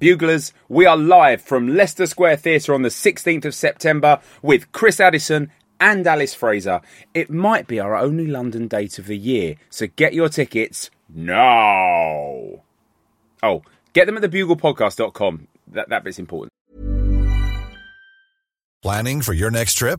Buglers, we are live from Leicester Square Theatre on the 16th of September with Chris Addison and Alice Fraser. It might be our only London date of the year, so get your tickets now. Oh, get them at thebuglepodcast.com. That, that bit's important. Planning for your next trip?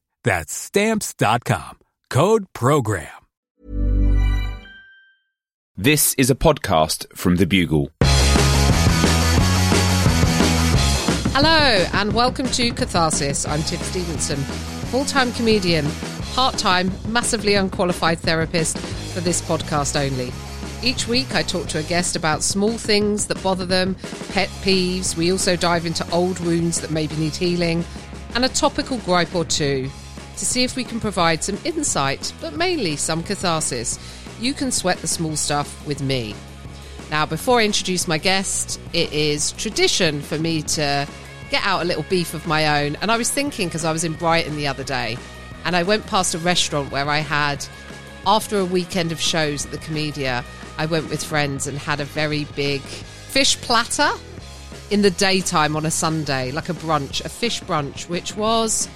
That's Stamps.com. Code PROGRAM. This is a podcast from The Bugle. Hello, and welcome to Catharsis. I'm Tiff Stevenson, full time comedian, part time, massively unqualified therapist for this podcast only. Each week, I talk to a guest about small things that bother them, pet peeves. We also dive into old wounds that maybe need healing, and a topical gripe or two to see if we can provide some insight, but mainly some catharsis. You can sweat the small stuff with me. Now, before I introduce my guest, it is tradition for me to get out a little beef of my own. And I was thinking, because I was in Brighton the other day, and I went past a restaurant where I had, after a weekend of shows at the Komedia, I went with friends and had a very big fish platter in the daytime on a Sunday, like a brunch, a fish brunch, which was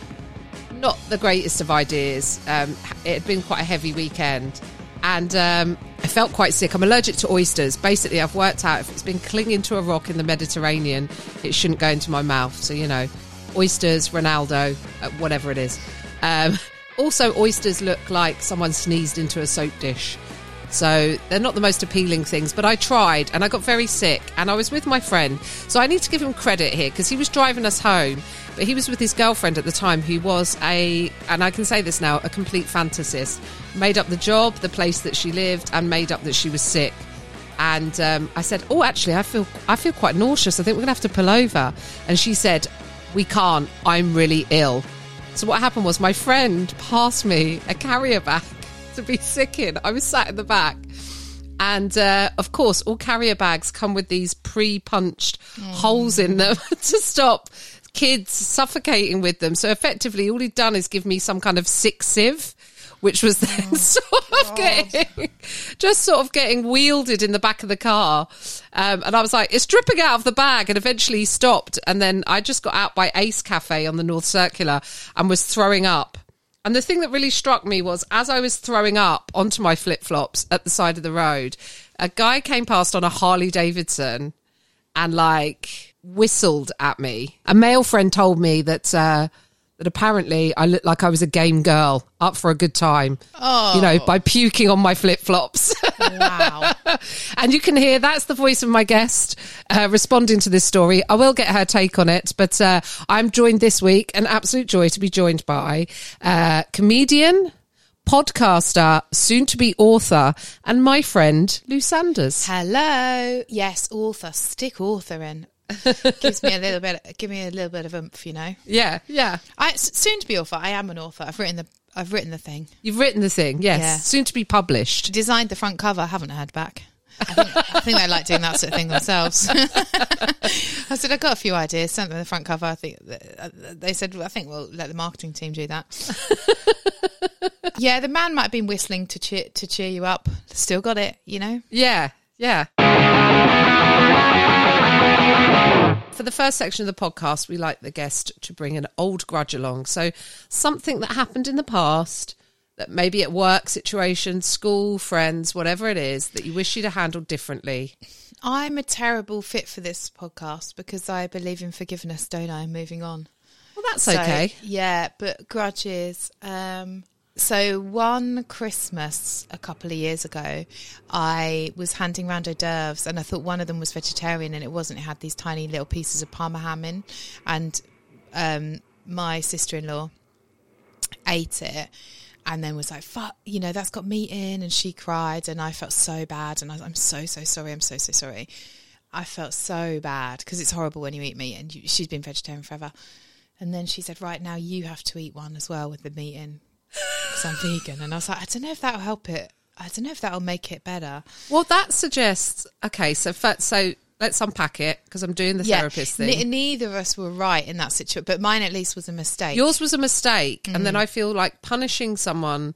not the greatest of ideas. Um, it had been quite a heavy weekend. And um, I felt quite sick. I'm allergic to oysters. Basically, I've worked out if it's been clinging to a rock in the Mediterranean, it shouldn't go into my mouth. So, you know, oysters, Ronaldo, uh, whatever it is. Um, also, oysters look like someone sneezed into a soap dish. So they're not the most appealing things, but I tried and I got very sick and I was with my friend. So I need to give him credit here because he was driving us home, but he was with his girlfriend at the time who was a, and I can say this now, a complete fantasist. Made up the job, the place that she lived, and made up that she was sick. And um, I said, "Oh, actually, I feel I feel quite nauseous. I think we're gonna have to pull over." And she said, "We can't. I'm really ill." So what happened was my friend passed me a carrier bag to be sick in. I was sat in the back. And uh, of course, all carrier bags come with these pre punched holes in them to stop kids suffocating with them. So effectively, all he'd done is give me some kind of sick sieve. Which was then sort of getting, just sort of getting wielded in the back of the car, um, and I was like, "It's dripping out of the bag," and eventually he stopped. And then I just got out by Ace Cafe on the North Circular and was throwing up. And the thing that really struck me was as I was throwing up onto my flip flops at the side of the road, a guy came past on a Harley Davidson and like whistled at me. A male friend told me that uh, that apparently I looked like I was a game girl up for a good time. You know, by puking on my flip flops. Wow. and you can hear that's the voice of my guest uh, responding to this story. I will get her take on it, but uh, I'm joined this week, an absolute joy to be joined by uh, comedian, podcaster, soon to be author, and my friend Lou Sanders. Hello. Yes, author. Stick author in. Gives me a little bit. Give me a little bit of oomph, you know. Yeah, yeah. I soon to be author. I am an author. I've written the. I've written the thing. You've written the thing, yes. Yeah. Soon to be published. Designed the front cover. Haven't heard back. I think, I think they like doing that sort of thing themselves. I said, I've got a few ideas, sent them the front cover. I think uh, they said, well, I think we'll let the marketing team do that. yeah, the man might have been whistling to cheer, to cheer you up. Still got it, you know? Yeah, yeah. For the first section of the podcast, we like the guest to bring an old grudge along. So, something that happened in the past, that maybe at work situation, school, friends, whatever it is, that you wish you'd have handled differently. I'm a terrible fit for this podcast because I believe in forgiveness, don't I? Moving on. Well, that's So, okay. Yeah, but grudges. Um, so one Christmas a couple of years ago, I was handing round hors d'oeuvres, and I thought one of them was vegetarian, and it wasn't. It had these tiny little pieces of parma ham in, and um, my sister-in-law ate it. And then was like, "Fuck," you know, that's got meat in, and she cried, and I felt so bad, and I was, I'm so so sorry, I'm so so sorry. I felt so bad because it's horrible when you eat meat, and you, she's been vegetarian forever. And then she said, "Right now, you have to eat one as well with the meat in, because I'm vegan." And I was like, "I don't know if that'll help it. I don't know if that'll make it better." Well, that suggests okay. So, so let's unpack it because I'm doing the therapist ne- thing. neither of us were right in that situation, but mine at least was a mistake. Yours was a mistake, and Mm. then I feel like punishing someone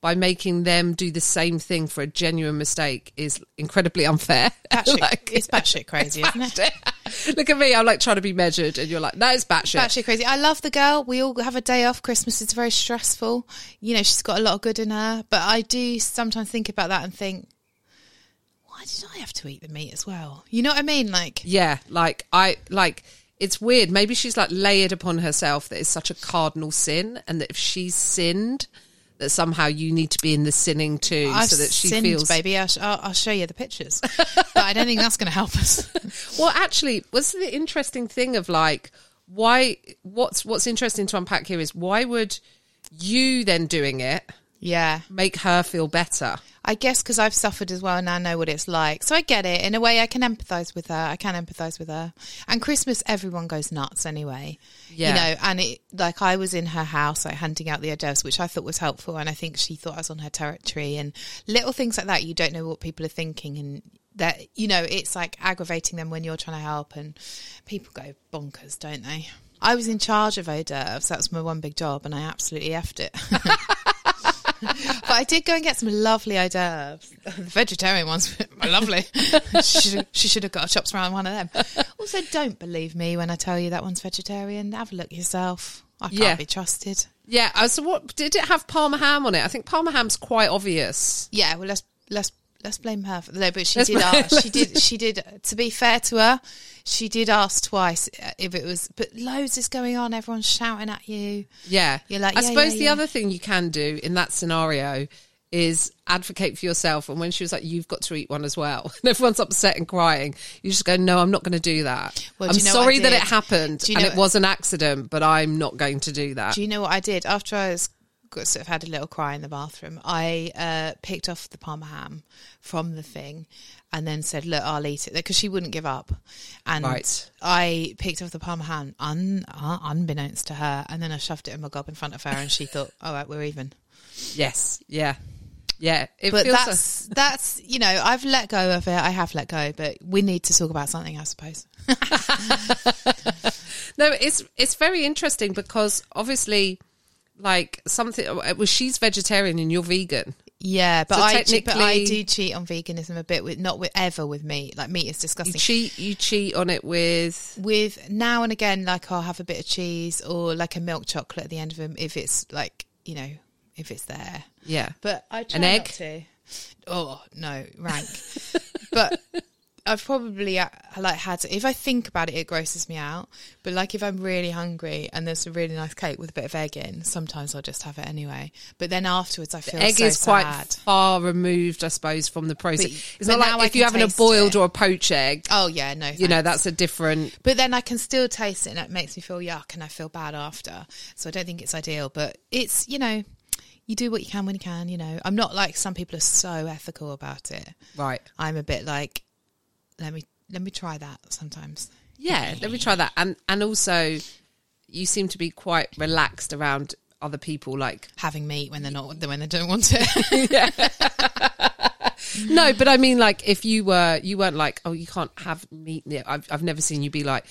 by making them do the same thing for a genuine mistake is incredibly unfair. batshit, it's batshit crazy, isn't it? Look at me, I'm like trying to be measured, and you're like, no, it's batshit. Batshit crazy. I love the girl. We all have a day off. Christmas is very stressful. You know, she's got a lot of good in her. But I do sometimes think about that and think, why did I have to eat the meat as well? You know what I mean? Like, Yeah, like I like. It's weird. Maybe she's like layered upon herself that it's such a cardinal sin, and that if she's sinned, that somehow you need to be in the sinning too, I've so that she sinned, feels. baby. I'll, I'll show you the pictures. but I don't think that's going to help us. Well, actually, what's the interesting thing of like why? What's what's interesting to unpack here is why would you then doing it yeah. make her feel better? I guess because I've suffered as well and I know what it's like. So I get it. In a way, I can empathise with her. I can empathise with her. And Christmas, everyone goes nuts anyway. Yeah. You know, and it, like I was in her house, like handing out the hors which I thought was helpful. And I think she thought I was on her territory and little things like that. You don't know what people are thinking. And that, you know, it's like aggravating them when you're trying to help. And people go bonkers, don't they? I was in charge of hors d'oeuvres. That was my one big job. And I absolutely effed it. But I did go and get some lovely hors d'oeuvres. The vegetarian ones lovely. she, should, she should have got a chops around one of them. Also, don't believe me when I tell you that one's vegetarian. Have a look yourself. I can't Yeah. be trusted. Yeah. So what did it have Parma ham on it? I think Parma ham's quite obvious. Yeah, well, let's let's let's blame her for no, but she Let's did ask. She did. She did. To be fair to her, she did ask twice uh, if it was. But loads is going on. Everyone's shouting at you. Yeah. You're like, I yeah, suppose yeah, the yeah. other thing you can do in that scenario is advocate for yourself. And when she was like, you've got to eat one as well, and everyone's upset and crying, you just go, no, I'm not going to do that. Well, I'm do you know sorry that it happened you and know it was an accident, but I'm not going to do that. Do you know what I did after I was sort of had a little cry in the bathroom? I uh, picked off the parma ham from the thing, and then said, "Look, I'll eat it," because she wouldn't give up. And Right. I picked off the parma ham, un, uh, unbeknownst to her, and then I shoved it in my gob in front of her, and she thought, "All right, we're even." yes. Yeah. Yeah. It But feels so- that's that's you know I've let go of it. I have let go, but we need to talk about something, I suppose. No, it's it's very interesting because obviously, like something. Uh, well, she's vegetarian and you're vegan. Yeah, but So I che- but I do cheat on veganism a bit with not with ever with meat. Like meat is You disgusting. cheat. You cheat on it with. with now and again, like I'll have a bit of cheese or like a milk chocolate at the end of them if it's like you know if it's there. Yeah. But I try An not egg? to. Oh no, rank. but I've probably uh, like had if I think about it, it grosses me out. But like if I'm really hungry and there's a really nice cake with a bit of egg in, sometimes I'll just have it anyway. But then afterwards, I feel so bad. egg so is quite far removed, I suppose, from the process. But- it's not like if you're having a boiled it. or a poached egg. Oh yeah, no, you know, that's a different. But then I can still taste it and it makes me feel yuck and I feel bad after. So I don't think it's ideal. But it's, you know, you do what you can when you can, you know. I'm not like some people are so ethical about it. Right. I'm a bit like, let me let me try that sometimes. Yeah, let me try that. And and also, you seem to be quite relaxed around other people. Like, Having meat when they're not when they don't want it. no, but I mean, like, if you were, you weren't like, oh, you can't have meat. Yeah, I've, I've never seen you be like,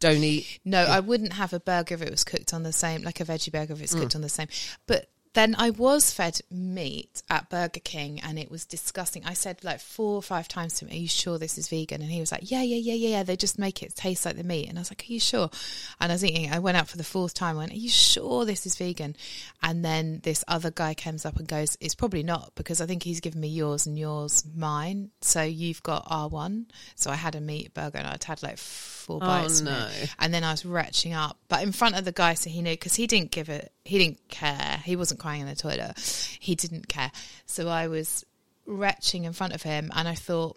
don't eat. No, I wouldn't have a burger if it was cooked on the same, like a veggie burger if it's mm. cooked on the same. But then I was fed meat at Burger King and it was disgusting. I said like four or five times to him, Are you sure this is vegan? And he was like, Yeah, yeah, yeah, yeah, yeah. They just make it taste like the meat. And I was like, Are you sure? And I was eating. I went out for the fourth time. I went, Are you sure this is vegan? And then this other guy comes up and goes, It's probably not because I think he's given me yours and yours mine. So you've got R1. So I had a meat burger and I'd had like four oh, bites. from it. no. And then I was retching up, but in front of the guy, so he knew because he didn't give it. He didn't care. He wasn't crying in the toilet. He didn't care. So I was retching in front of him, and I thought,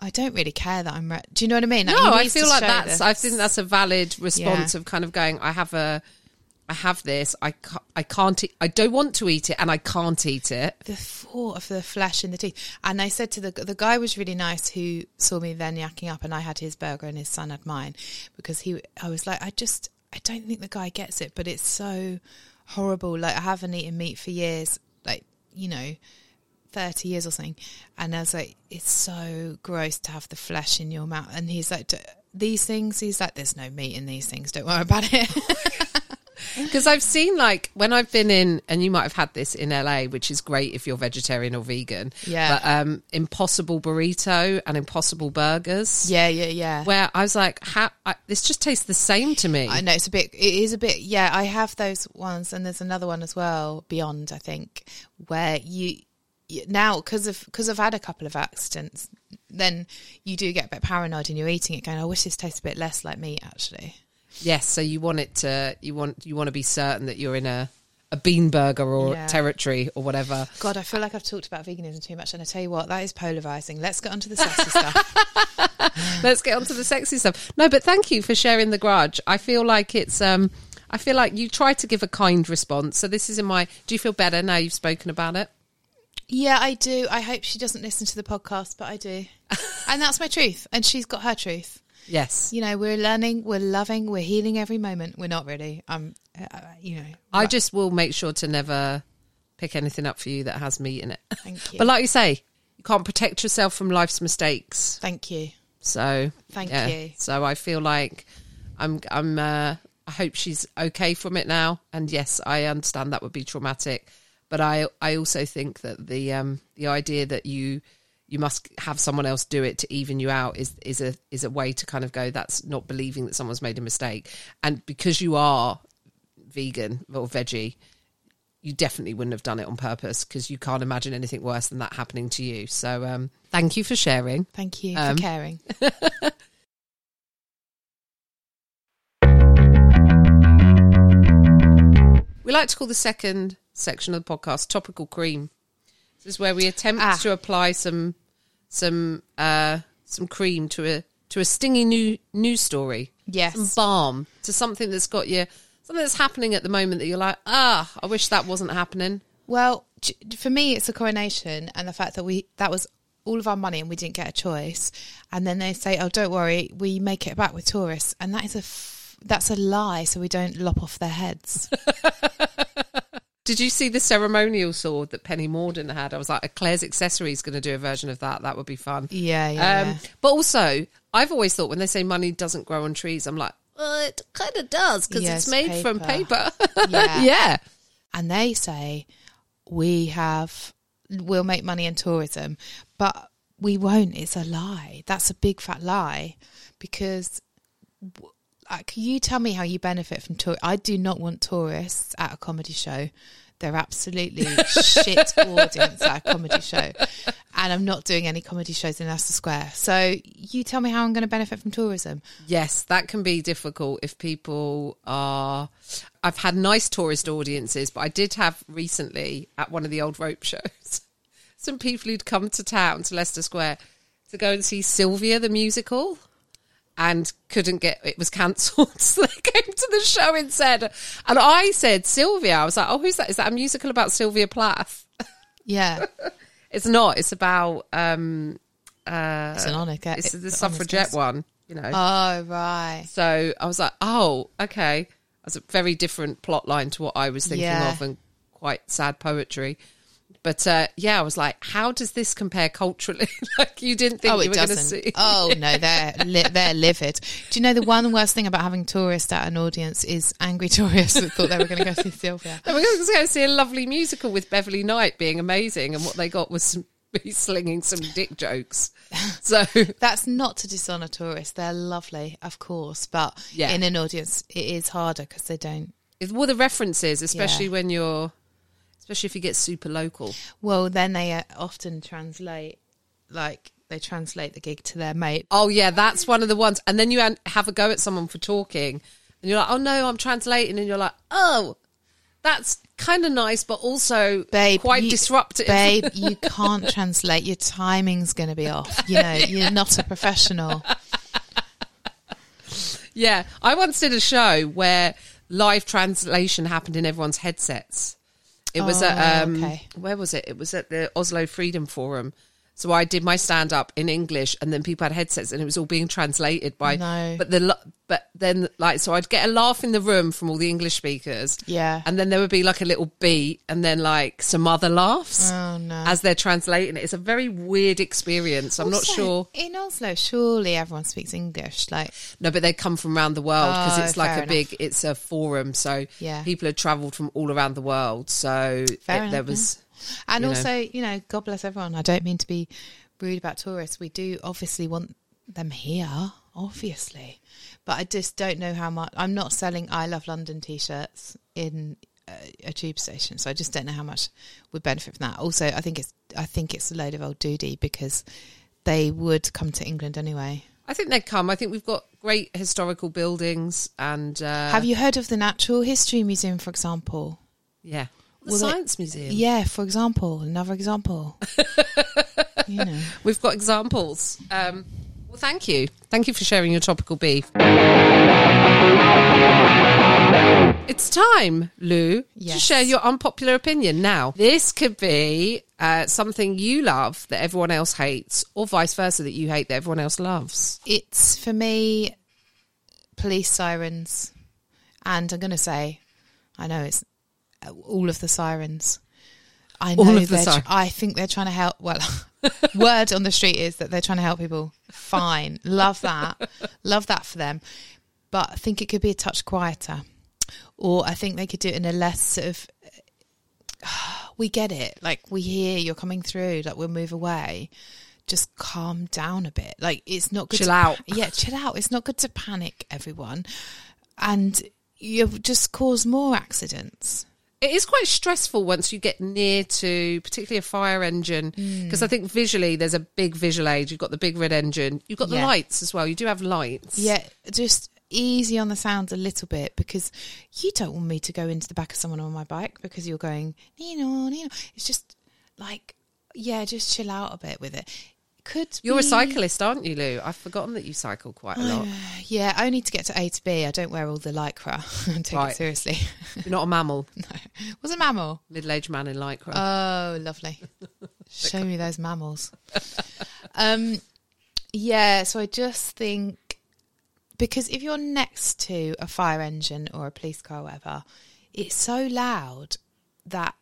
I don't really care that I'm. Re- Do you know what I mean? Like, No, I feel like that's. this. I think that's a valid response Yeah. of kind of going. I have a, I have this. I ca- I can't. Eat, I don't want to eat it, and I can't eat it. the thought of the flesh in the teeth. And I said to the the guy was really nice who saw me then yakking up, and I had his burger and his son had mine because he. I was like, I just, I don't think the guy gets it, but it's so horrible. Like I haven't eaten meat for years, like you know. 30 years or something and I was like it's so gross to have the flesh in your mouth and he's like "D- these things he's like there's no meat in these things don't worry about it oh Because I've seen like when I've been in, and you might have had this in LA, which is great if you're vegetarian or vegan. Yeah. But um, Impossible Burrito and Impossible Burgers. yeah yeah yeah Where I was like, how I, this just tastes the same to me. I know it's a bit. It is a bit. Yeah, I have those ones, and there's another one as well. Beyond, I think, where you, now because of because I've had a couple of accidents, then you do get a bit paranoid, and you're eating it, going, "I wish this tastes a bit less like meat." Actually, Yes, so you want it to you want you want to be certain that you're in a a bean burger or Yeah. territory or whatever. God, I feel like I've talked about veganism too much, and I tell you what, that is polarizing. Let's get onto the sexy stuff. Let's get on to the sexy stuff. No, but thank you for sharing the grudge. I feel like it's um I feel like you try to give a kind response. So this is in my do you feel better now you've spoken about it? Yeah, I do. I hope she doesn't listen to the podcast, but I do, and that's my truth, and she's got her truth. Yes. You know, we're learning, we're loving, we're healing every moment. We're not really. Um, uh, you know, I just will make sure to never pick anything up for you that has meat in it. Thank you. But like you say, you can't protect yourself from life's mistakes. Thank you. So Thank yeah. you. So I feel like I'm I'm uh, I hope she's okay from it now. And yes, I understand that would be traumatic, but I I also think that the um the idea that you you must have someone else do it to even you out is is a is a way to kind of go that's not believing that someone's made a mistake and because you are vegan or veggie you definitely wouldn't have done it on purpose because you can't imagine anything worse than that happening to you so um thank you for sharing Thank you Um, for caring. We like to call the second section of the podcast topical cream. This is where we attempt Ah. to apply some some uh, some cream to a to a stingy new news story. Yes. Some balm to something that's got you something that's happening at the moment that you're like, ah, I wish that wasn't happening. Well, for me, it's a coronation and the fact that we that was all of our money and we didn't get a choice. And then they say, "Oh, don't worry, we make it back with tourists," and that is a f- that's a lie. So we don't lop off their heads. Did you see the ceremonial sword that Penny Mordaunt had? I was like, "A Claire's Accessories is going to do a version of that. That would be fun. yeah, yeah. Um, yeah. But also, I've always thought when they say money doesn't grow on trees, I'm like, well, it kind of does because Yes, it's made from paper. paper. Yeah. yeah. and they say we have we'll make money in tourism but we won't it's a lie that's a big fat lie because like you tell me how you benefit from tour i do not want tourists at a comedy show. They're absolutely shit audience at a comedy show. And i'm not doing any comedy shows in leicester square. So you tell me how i'm going to benefit from tourism. Yes, that can be difficult if people are. I've had nice tourist audiences, but I did have recently at one of the old rope shows some people who'd come to town to Leicester Square to go and see Sylvia the musical and couldn't get it was cancelled. So they came to the show instead and i said sylvia. I was like oh who's that? Is that a musical about sylvia plath? Yeah. It's not. It's about um uh it's an it's the suffragette one you know. Oh right. So I was like, oh, okay. That's a very different plot line to what I was thinking Yeah. of and quite sad poetry. But uh, yeah, I was like, how does this compare culturally? like you didn't think Oh, you were going to see. Oh no, they're li- they're livid. Do you know the one worst thing about having tourists at an audience is angry tourists that thought they were going to go see Sylvia. No, we're going to go see a lovely musical with Beverley Knight being amazing, and what they got was some, me slinging some dick jokes. So That's not to dishonour tourists. They're lovely, of course, but Yeah. in an audience, it is harder because they don't. all the references, especially Yeah. when you're, especially if you get super local. Well, then they uh, often translate, like they translate the gig to their mate. Oh yeah, that's one of the ones. And then you have a go at someone for talking, and you're like, "Oh no, I'm translating," and you're like, "Oh, that's kind of nice, but also Babe, quite you- disruptive." Babe, you can't translate. Your timing's going to be off. You know, you're not a professional. Yeah, I once did a show where live translation happened in everyone's headsets. It was Oh, at um, okay. where was it? It was at the Oslo Freedom Forum. So I did my stand up in English, and then people had headsets, and it was all being translated by. No. But the but then like so I'd get a laugh in the room from all the English speakers. Yeah. and then there would be like a little beat, and then like some other laughs. Oh, no. As they're translating it, it's a very weird experience. I'm not sure. In Oslo, surely everyone speaks English. Like, No, but they come from around the world because Oh, it's like a big, it's a forum. So Yeah. people had travelled from all around the world. So it- there enough, was, and you know. also, you know, God bless everyone. I don't mean to be rude about tourists. We do obviously want them here, obviously, but I just don't know how much. I'm not selling "I Love London" t-shirts in a, a tube station, so I just don't know how much would benefit from that. Also, I think it's I think it's a load of old duty because they would come to England anyway. I think they'd come. I think we've got great historical buildings and. Uh, Have you heard of the Natural History Museum, for example? Yeah. The Science Museum. Yeah, for example, another example. you know. We've got examples. Um, well, thank you. Thank you for sharing your topical beef. It's time, Lou, to share your unpopular opinion. Now, this could be uh, something you love that everyone else hates, or vice versa, that you hate that everyone else loves. It's for me, police sirens, and I'm going to say, I know it's all of the sirens. I know All of the they're tr- sirens. I think they're trying to help. Well, word on the street is that they're trying to help people. Fine, love that, love that for them. But I think it could be a touch quieter, or I think they could do it in a less sort of. We get it. Like we hear you're coming through. Like we'll move away. Just calm down a bit. Like it's not good. Chill to out. yeah, chill out. It's not good to panic everyone, and you just cause more accidents. It is quite stressful once you get near to, particularly a fire engine, because I mm. think visually there's a big visual aid. You've got the big red engine. You've got the Yeah. lights as well. You do have lights. Yeah, just easy on the sounds a little bit because you don't want me to go into the back of someone on my bike because you're going Nino Nino. It's just like yeah, just chill out a bit with it. Could You're a cyclist, aren't you, Lou? I've forgotten that you cycle quite a lot. Yeah, only to get to A to B. I don't wear all the lycra. Take Right. it seriously. You're not a mammal. no, was a mammal. Middle-aged man in lycra. Oh, lovely. Show me those mammals. Um, yeah, so I just think because if you're next to a fire engine or a police car, or whatever, it's so loud that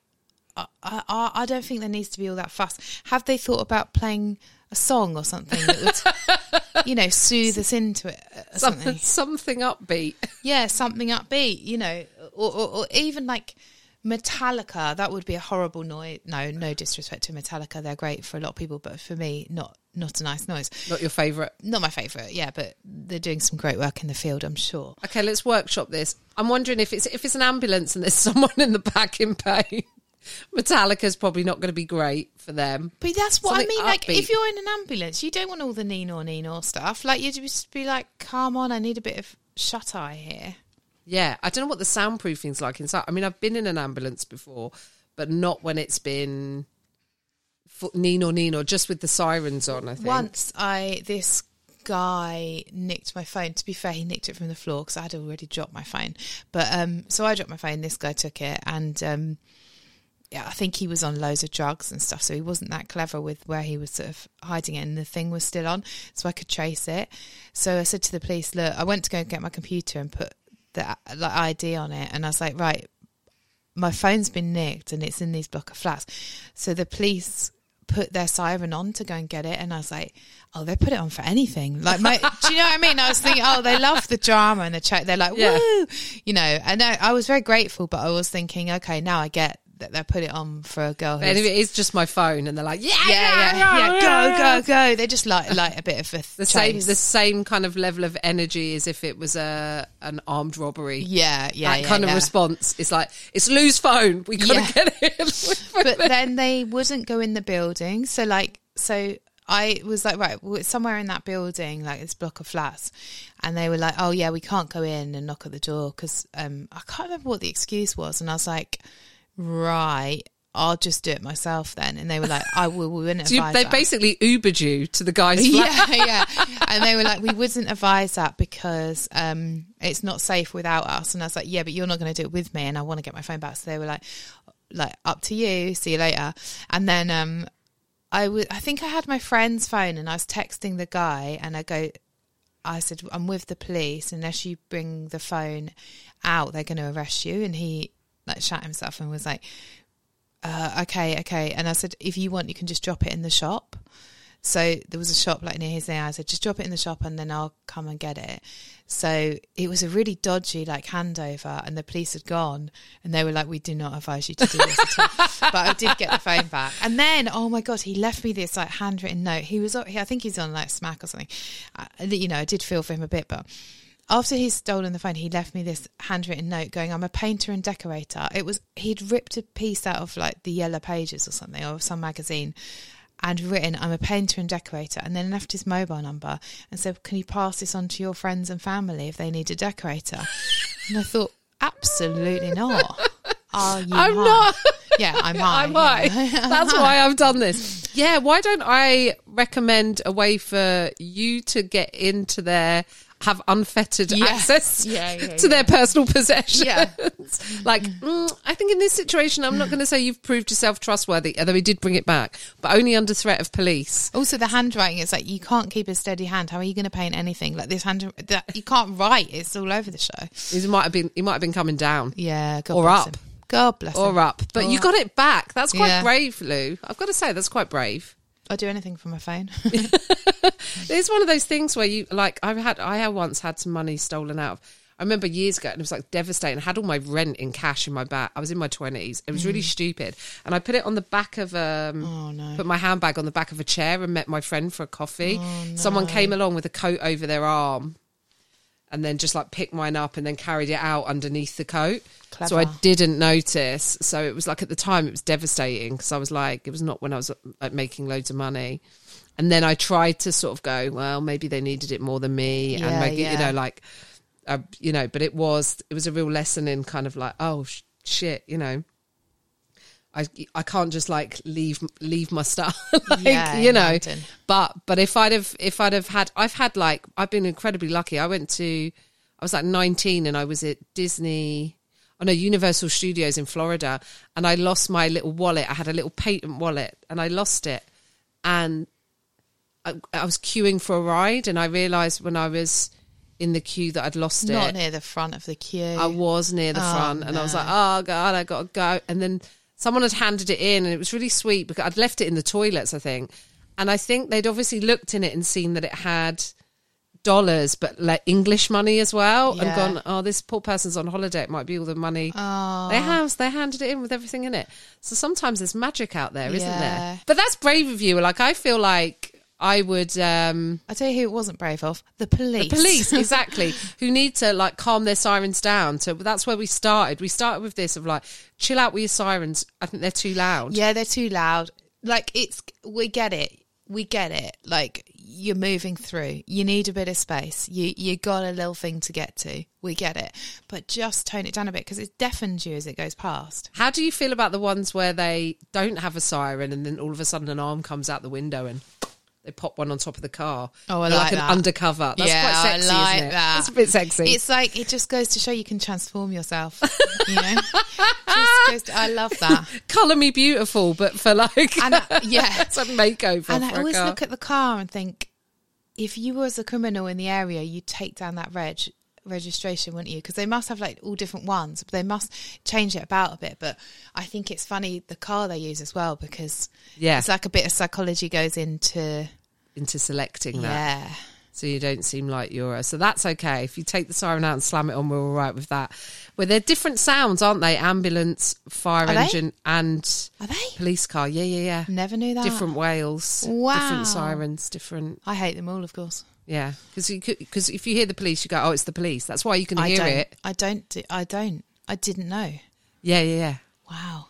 I, I, I don't think there needs to be all that fuss. Have they thought about playing a song or something that would, you know, soothe us into it? Something? something upbeat. Yeah, something upbeat, you know, or, or, or even like Metallica. That would be a horrible noise. No, no disrespect to Metallica, they're great for a lot of people, but for me, not not a nice noise. Not your favourite. Not my favourite, yeah, but they're doing some great work in the field, I'm sure. Okay, let's workshop this. I'm wondering if it's if it's an ambulance and there's someone in the back in pain. Metallica's probably not going to be great for them. But that's what Something I mean. Like, upbeat. if you're in an ambulance, you don't want all the nino nino stuff. Like, you just be like, "Come on, I need a bit of shut eye here." Yeah, I don't know what the soundproofing's like inside. I mean, I've been in an ambulance before, but not when it's been Nino Nino, just with the sirens on. I think Once I this guy nicked my phone. To be fair, he nicked it from the floor because I had already dropped my phone. But um, so I dropped my phone. This guy took it, and um, I think he was on loads of drugs and stuff, so he wasn't that clever with where he was sort of hiding it. And the thing was still on, so I could trace it. So I said to the police, "Look, I went to go and get my computer and put the like, ID on it, and I was like, right." my phone's been nicked and it's in these block of flats. So the police put their siren on to go and get it, and I was like, oh, they put it on for anything. Like, my, do you know what I mean? I was thinking, oh, they love the drama and the chat. They're like, Yeah. woo, you know. And I, I was very grateful, but I was thinking, okay, now I get that they put it on for a girl But if it is just my phone, and they're like, yeah, yeah, yeah, yeah, go, go, go. They just like like a bit of a The same, the same kind of level of energy as if it was a an armed robbery. yeah, yeah, that yeah, kind yeah. of response. It's like it's Lou's phone. We gotta Yeah. get it. but then they wouldn't go in the building. So like, so I was like, right, well, it's somewhere in that building, like this block of flats, and they were like, oh yeah, we can't go in and knock at the door because um, I can't remember what the excuse was, and I was like, right. I'll just do it myself then, and they were like, "I will. We wouldn't So you- they that." basically Ubered you to the guy's flat. yeah, yeah. And they were like, we wouldn't advise that because um, it's not safe without us. And I was like, yeah, but you're not going to do it with me, and I want to get my phone back. So they were like, like up to you. See you later. And then um, I would, I think I had my friend's phone, and I was texting the guy, and I go, I said, I'm with the police. Unless you bring the phone out, they're going to arrest you. And he like shut himself and was like, uh, okay, okay. And I said, if you want, you can just drop it in the shop. So there was a shop like near his there. I said, just drop it in the shop and then I'll come and get it. So it was a really dodgy like handover and the police had gone and they were like, we do not advise you to do this at all. but I did get the phone back. And then, oh my God, he left me this like handwritten note. He was, I think he's on like smack or something. Uh, you know, I did feel for him a bit, but after he's stolen the phone, he left me this handwritten note going, I'm a painter and decorator. It was, he'd ripped a piece out of like the yellow pages or something, or some magazine, and written, I'm a painter and decorator, and then left his mobile number and said, Can you pass this on to your friends and family if they need a decorator? and I thought, Absolutely not. Are you? I'm high? not. Yeah, I'm high. I'm high. yeah. That's why I've done this. Yeah, why don't I recommend a way for you to get into their have unfettered Yeah. access Yeah, yeah, to their personal possessions. Yeah. like, mm, I think in this situation, I'm not going to say you've proved yourself trustworthy, although he did bring it back, but only under threat of police. Also, the handwriting is like you can't keep a steady hand. How are you going to paint anything like this? Hand that you can't write. It's all over the show. He might have been, he might have been coming down Yeah, God Or up. him. God bless him. or up, but Or you up. got it back. That's quite brave, Lou. I've got to say, that's quite brave. I'll do anything for my phone. It's one of those things where you like. I've had. I once had some money stolen out. of I remember years ago, and it was like devastating. I had all my rent in cash in my bag. I was in my twenties. It was really stupid, and I put it on the back of um. Oh, no. Put my handbag on the back of a chair and met my friend for a coffee. Someone came along with a coat over their arm, and then just like picked mine up and then carried it out underneath the coat. So I didn't notice. So it was like at the time it was devastating because I was like, it was not when I was like making loads of money. And then I tried to sort of go, well, maybe they needed it more than me, and Yeah, maybe you know, like, uh, you know. But it was it was a real lesson in kind of like, oh sh- shit, you know. I, I can't just like leave leave my stuff. Like Yeah, you know. but but if I'd have if I'd have had I've had like I've been incredibly lucky. I went to I was like 19 and I was at Disney oh no Universal Studios in Florida. And I lost my little wallet. I had a little patent wallet and I lost it. And I, I was queuing for a ride and I realized when I was in the queue that I'd lost Not it Not near the front of the queue. I was near the Oh, front and I was like, oh God, I got to go. And then someone had handed it in and it was really sweet because I'd left it in the toilets, I think. And I think they'd obviously looked in it and seen that it had dollars, but like English money as well, and gone, oh, this poor person's on holiday. It might be all the money. Oh. They have, they handed it in with everything in it. So sometimes there's magic out there, not there? But that's brave of you. Like, I feel like I would. um I tell you who it wasn't brave of the police. the police, exactly, who need to like calm their sirens down. So that's where we started. We started with this of like, chill out with your sirens. I think they're too loud. yeah, they're too loud. Like it's, we get it. We get it. Like you're moving through. You need a bit of space. You you got a little thing to get to. We get it, but just tone it down a bit because it deafens you as it goes past. How do you feel about the ones where they don't have a siren and then all of a sudden an arm comes out the window and they pop one on top of the car? Oh, I They're like an that. undercover. That's yeah, quite sexy, I like isn't it? that. That's a bit sexy. It's like it just goes to show you can transform yourself. You know, just goes to, I love that. Colour me beautiful, but for like, And I- yeah. it's a makeover And I always look at the car and think, if you was a criminal in the area, you'd take down that reg registration, wouldn't you? Because they must have like all different ones, but they must change it about a bit. But I think it's funny the car they use as well because Yeah. it's like a bit of psychology goes into into selecting that. yeah. so you don't seem like you're a, so that's okay if you take the siren out and slam it on we're all right with that well they're different sounds aren't they ambulance fire Are they? engine and Are they? police car yeah yeah yeah Never knew that. different whales Wow. different sirens different I hate them all, of course. Yeah because because if you hear the police you go oh it's the police that's why you can I hear it I don't. Do, I don't. I didn't know. yeah yeah yeah Wow.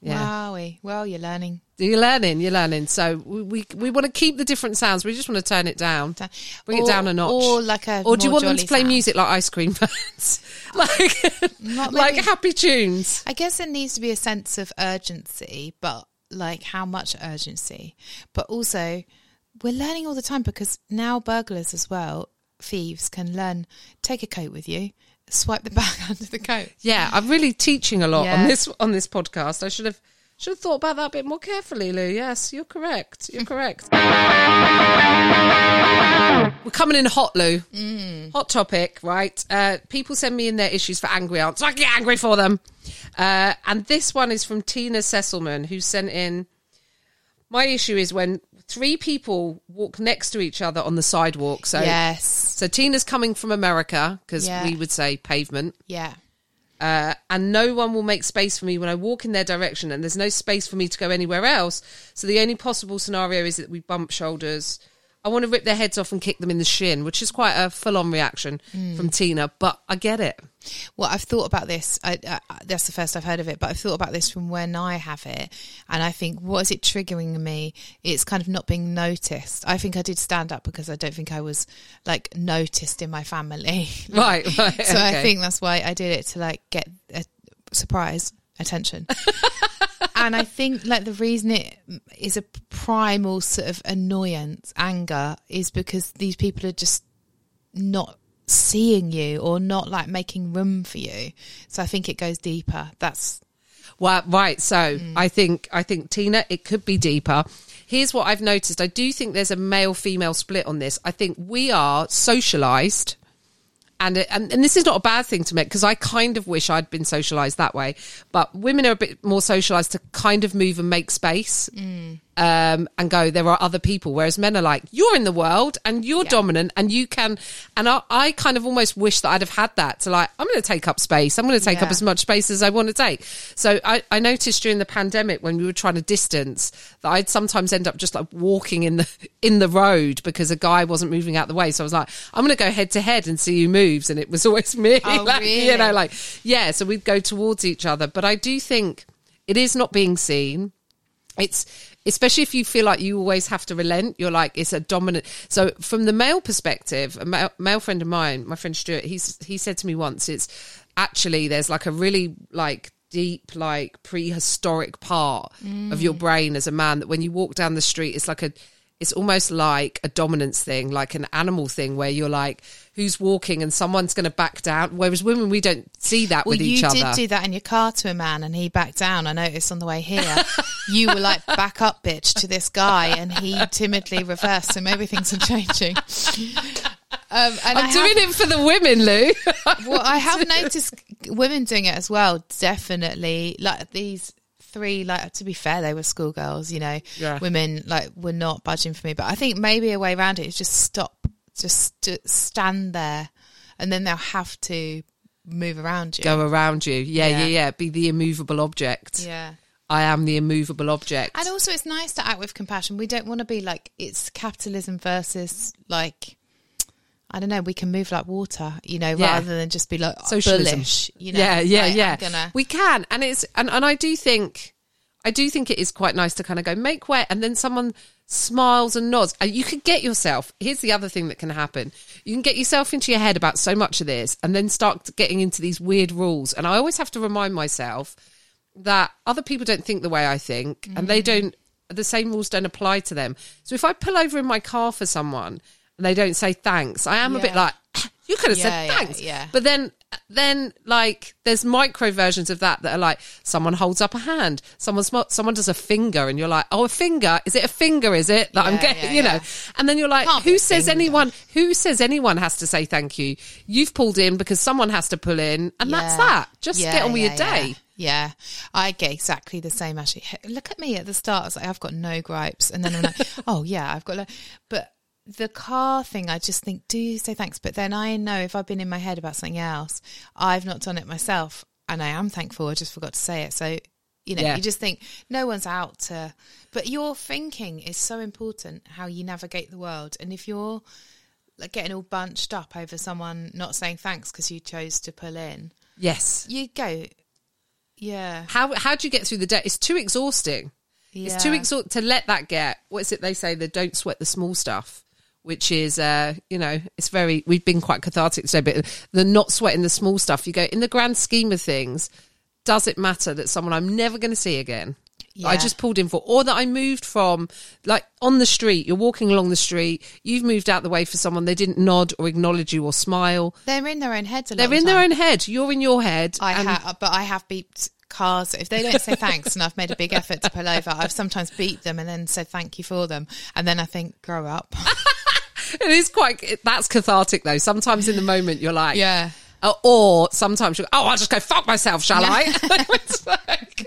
Yeah. Wowie. Well, you're learning. you're learning you're learning so we we, we want to keep the different sounds we just want to turn it down bring it down a notch or like a or do you want them to play sound. music like ice cream fans like like happy tunes I guess there needs to be a sense of urgency, but like how much urgency? But also, we're learning all the time because now burglars as well, thieves can learn. Take a coat with you, swipe the bag under the coat. Yeah, I'm really teaching a lot on this on this podcast. I should have should have thought about that a bit more carefully, Lou. Yes, you're correct. You're correct. We're coming in hot, Lou. Hot topic, right? Uh, people send me in their issues for angry aunts. I get angry for them. Uh, and this one is from Tina Sesselman, who sent in. My issue is when three people walk next to each other on the sidewalk. So, yes, so Tina's coming from America because Yeah. we would say pavement yeah, uh, and no one will make space for me when I walk in their direction, and there's no space for me to go anywhere else. So the only possible scenario is that we bump shoulders. I want to rip their heads off and kick them in the shin, which is quite a full-on reaction hmm. from Tina, but I get it. Well, I've thought about this. I, I, that's the first I've heard of it, but I've thought about this from when I have it, and I think what is it triggering me? It's kind of not being noticed. I think I did stand up because I don't think I was like noticed in my family. Right, right. so I think that's why I did it to like get a surprise attention. and I think like the reason it is a primal sort of annoyance, anger, is because these people are just not seeing you or not like making room for you. So I think it goes deeper. That's Well, right. So Mm. I think I think Tina, it could be deeper. Here's what I've noticed. I do think there's a male female split on this. I think we are socialized. And, it, and and this is not a bad thing to make because I kind of wish I'd been socialized that way. But women are a bit more socialized to kind of move and make space mm. Um, and go. There are other people, whereas men are like, you're in the world and you're dominant and you can. And I, I kind of almost wish that I'd have had that to like, I'm going to take up space. I'm going to take up as much space as I want to take. So I, I noticed during the pandemic when we were trying to distance that I'd sometimes end up just like walking in the in the road because a guy wasn't moving out the way. So I was like, I'm going to go head to head and see who moves, and it was always me. Oh, like, You know, like yeah. So we'd go towards each other, but I do think it is not being seen it's especially if you feel like you always have to relent you're like it's a dominant so from the male perspective a male, male friend of mine my friend stuart he's he said to me once it's actually there's like a really like deep like prehistoric part of your mm. brain as a man that when you walk down the street it's like a it's almost like a dominance thing like an animal thing where you're like who's walking and someone's going to back down whereas women we don't see that well, with each other. you did do that in your car to a man, and he backed down. I noticed on the way here, you were like back up, bitch, to this guy, and he timidly reversed. So maybe things are changing. Um, and i'm I doing have, it for the women lou Well, I have noticed women doing it as well. Definitely, like these three. Like to be fair, they were schoolgirls. You know, Yeah. women like were not budging for me. But I think maybe a way around it is just stop, just, just stand there, and then they'll have to move around you. go around you. Yeah, yeah, Yeah. yeah. Be the immovable object. Yeah. I am the immovable object. And also, it's nice to act with compassion. We don't want to be like it's capitalism versus like I don't know. We can move like water, you know, Yeah. rather than just be like Socialism. bullish. You know, yeah, yeah, like, yeah. gonna- We can, and it's and, and I do think, I do think it is quite nice to kind of go make way, and then someone smiles and nods, and you could get yourself. Here's the other thing that can happen: you can get yourself into your head about so much of this, and then start getting into these weird rules. And I always have to remind myself that other people don't think the way I think, and Mm. they don't. The same rules don't apply to them. So if I pull over in my car for someone and they don't say thanks, I am a bit like, you could have Yeah, said thanks. yeah. But then then like there's micro versions of that that are like someone holds up a hand, someone sm- someone does a finger, and you're like, oh, a finger? Is it a finger? Is it that I'm getting? yeah, you know, and then you're like, Can't who says anyone? Who says anyone has to say thank you? You've pulled in because someone has to pull in, and that's that. Just Yeah, get on with yeah, your day. Yeah. Yeah, I get exactly the same. Actually, look at me at the start. I was like, I've got no gripes, and then I'm like, oh yeah, I've got. Lo-. But the car thing, I just think, do you say thanks? But then I know if I've been in my head about something else, I've not done it myself, and I am thankful. I just forgot to say it. So you know, Yeah. you just think no one's out to. But your thinking is so important. How you navigate the world, and if you're like getting all bunched up over someone not saying thanks because you chose to pull in, Yes. you go, yeah, How how do you get through the day? It's too exhausting. It's too Yeah. exhausting to let that get. What is it they say? The don't sweat the small stuff, which is, uh, you know, it's very. We've been quite cathartic today, but the not sweating the small stuff. You go in the grand scheme of things. Does it matter that someone I'm never going to see again? that I just pulled in for, or that I moved from, like on the street. You're walking along the street. You've moved out the way for someone. They didn't nod or acknowledge you or smile. They're in their own heads. A lot They're in the their own head. You're in your head. I and- have, but I have beeped cars. If they don't say thanks, and I've made a big effort to pull over, I've sometimes beeped them and then said thank you for them, and then I think, grow up. It is quite. That's cathartic though. Sometimes in the moment you're like, Yeah. Uh, or sometimes you go, oh, I'll just go fuck myself, shall I? It's like,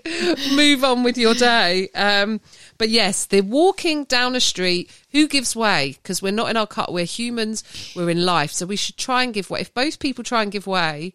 move on with your day. Um, but yes, they're walking down a street. Who gives way? Because we're not in our car. We're humans. We're in life. So we should try and give way. If both people try and give way,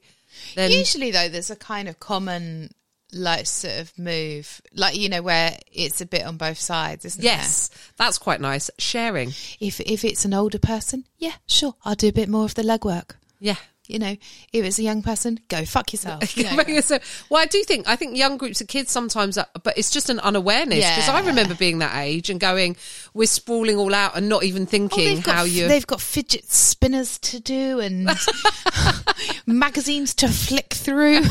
then Usually, though, there's a kind of common like sort of move, like you know, where it's a bit on both sides, isn't yes, that's quite nice. Sharing. If if it's an older person, yeah, sure, I'll do a bit more of the legwork. Yeah. You know, if it's a young person, go fuck yourself. You know? so, well, I do think I think young groups of kids sometimes, are, but it's just an unawareness because I remember being that age and going, we're sprawling all out and not even Oh, thinking they've how you. they've got fidget spinners to do and magazines to flick through.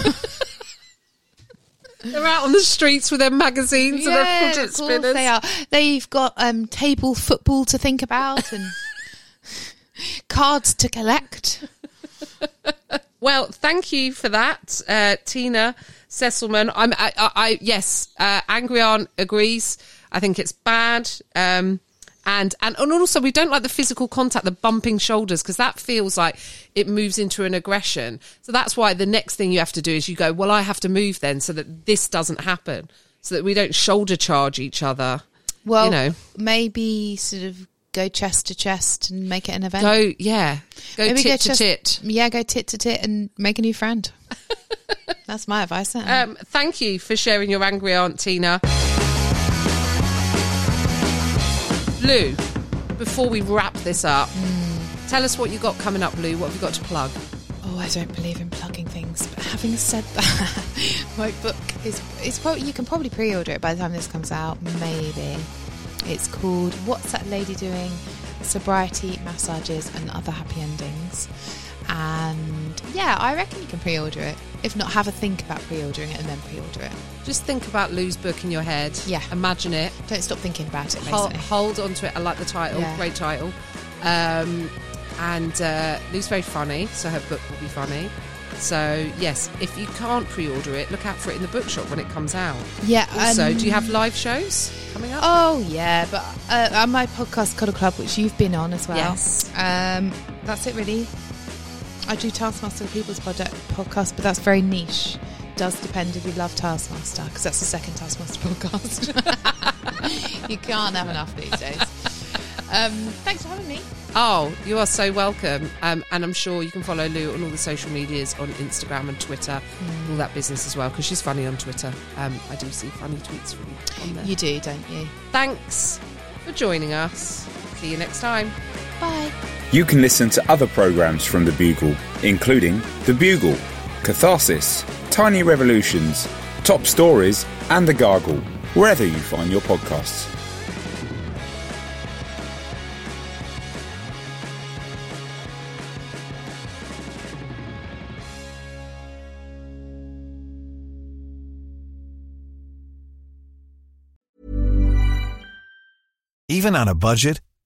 They're out on the streets with their magazines and their fidget spinners. they are. They've got um, table football to think about and cards to collect. Well, thank you for that, uh, Tina Cecilman. I'm, I, I, I yes, uh, Angry Aunt agrees. I think it's bad. Um, and, and and also we don't like the physical contact, the bumping shoulders, because that feels like it moves into an aggression. So that's why the next thing you have to do is you go, well, I have to move then, so that this doesn't happen, so that we don't shoulder charge each other. Well, you know, maybe sort of go chest to chest and make it an event. go yeah, go maybe tit to chest- tit. Yeah, go tit to tit and make a new friend. That's my advice. Um, thank you for sharing your angry aunt, Tina. Lou, before we wrap this up, tell us what you got coming up, Lou. What have you got to plug? Oh, I don't believe in plugging things. But having said that, my book is it's you can probably pre-order it by the time this comes out. Maybe it's called "What's That Lady Doing?" Sobriety, massages, and other happy endings. And yeah, I reckon you can pre-order it. If not, have a think about pre-ordering it and then pre-order it. Just think about Lou's book in your head. Yeah. Imagine it. Don't stop thinking about it. Hold, hold on to it. I like the title. Yeah. Great title. Um, and uh, Lou's very funny, so her book will be funny. So, yes, if you can't pre order it, look out for it in the bookshop when it comes out. yeah. Also, um, do you have live shows coming up? Oh yeah, but uh, on my podcast Cuddle Club, which you've been on as well. Yes. Um, that's it really. I do Taskmaster the People's Project podcast, but that's very niche. Does depend if you love Taskmaster because that's the second Taskmaster podcast. you can't have enough these days. Um, thanks for having me. Oh, you are so welcome. Um, and I'm sure you can follow Lou on all the social medias on Instagram and Twitter, all that business as well, because she's funny on Twitter. Um, I do see funny tweets from you on there. You do, don't you? Thanks for joining us. See you next time. Bye. You can listen to other programmes from The Bugle, including The Bugle, Catharsis, Tiny Revolutions, Top Stories, and The Gargle, wherever you find your podcasts. Even on a budget,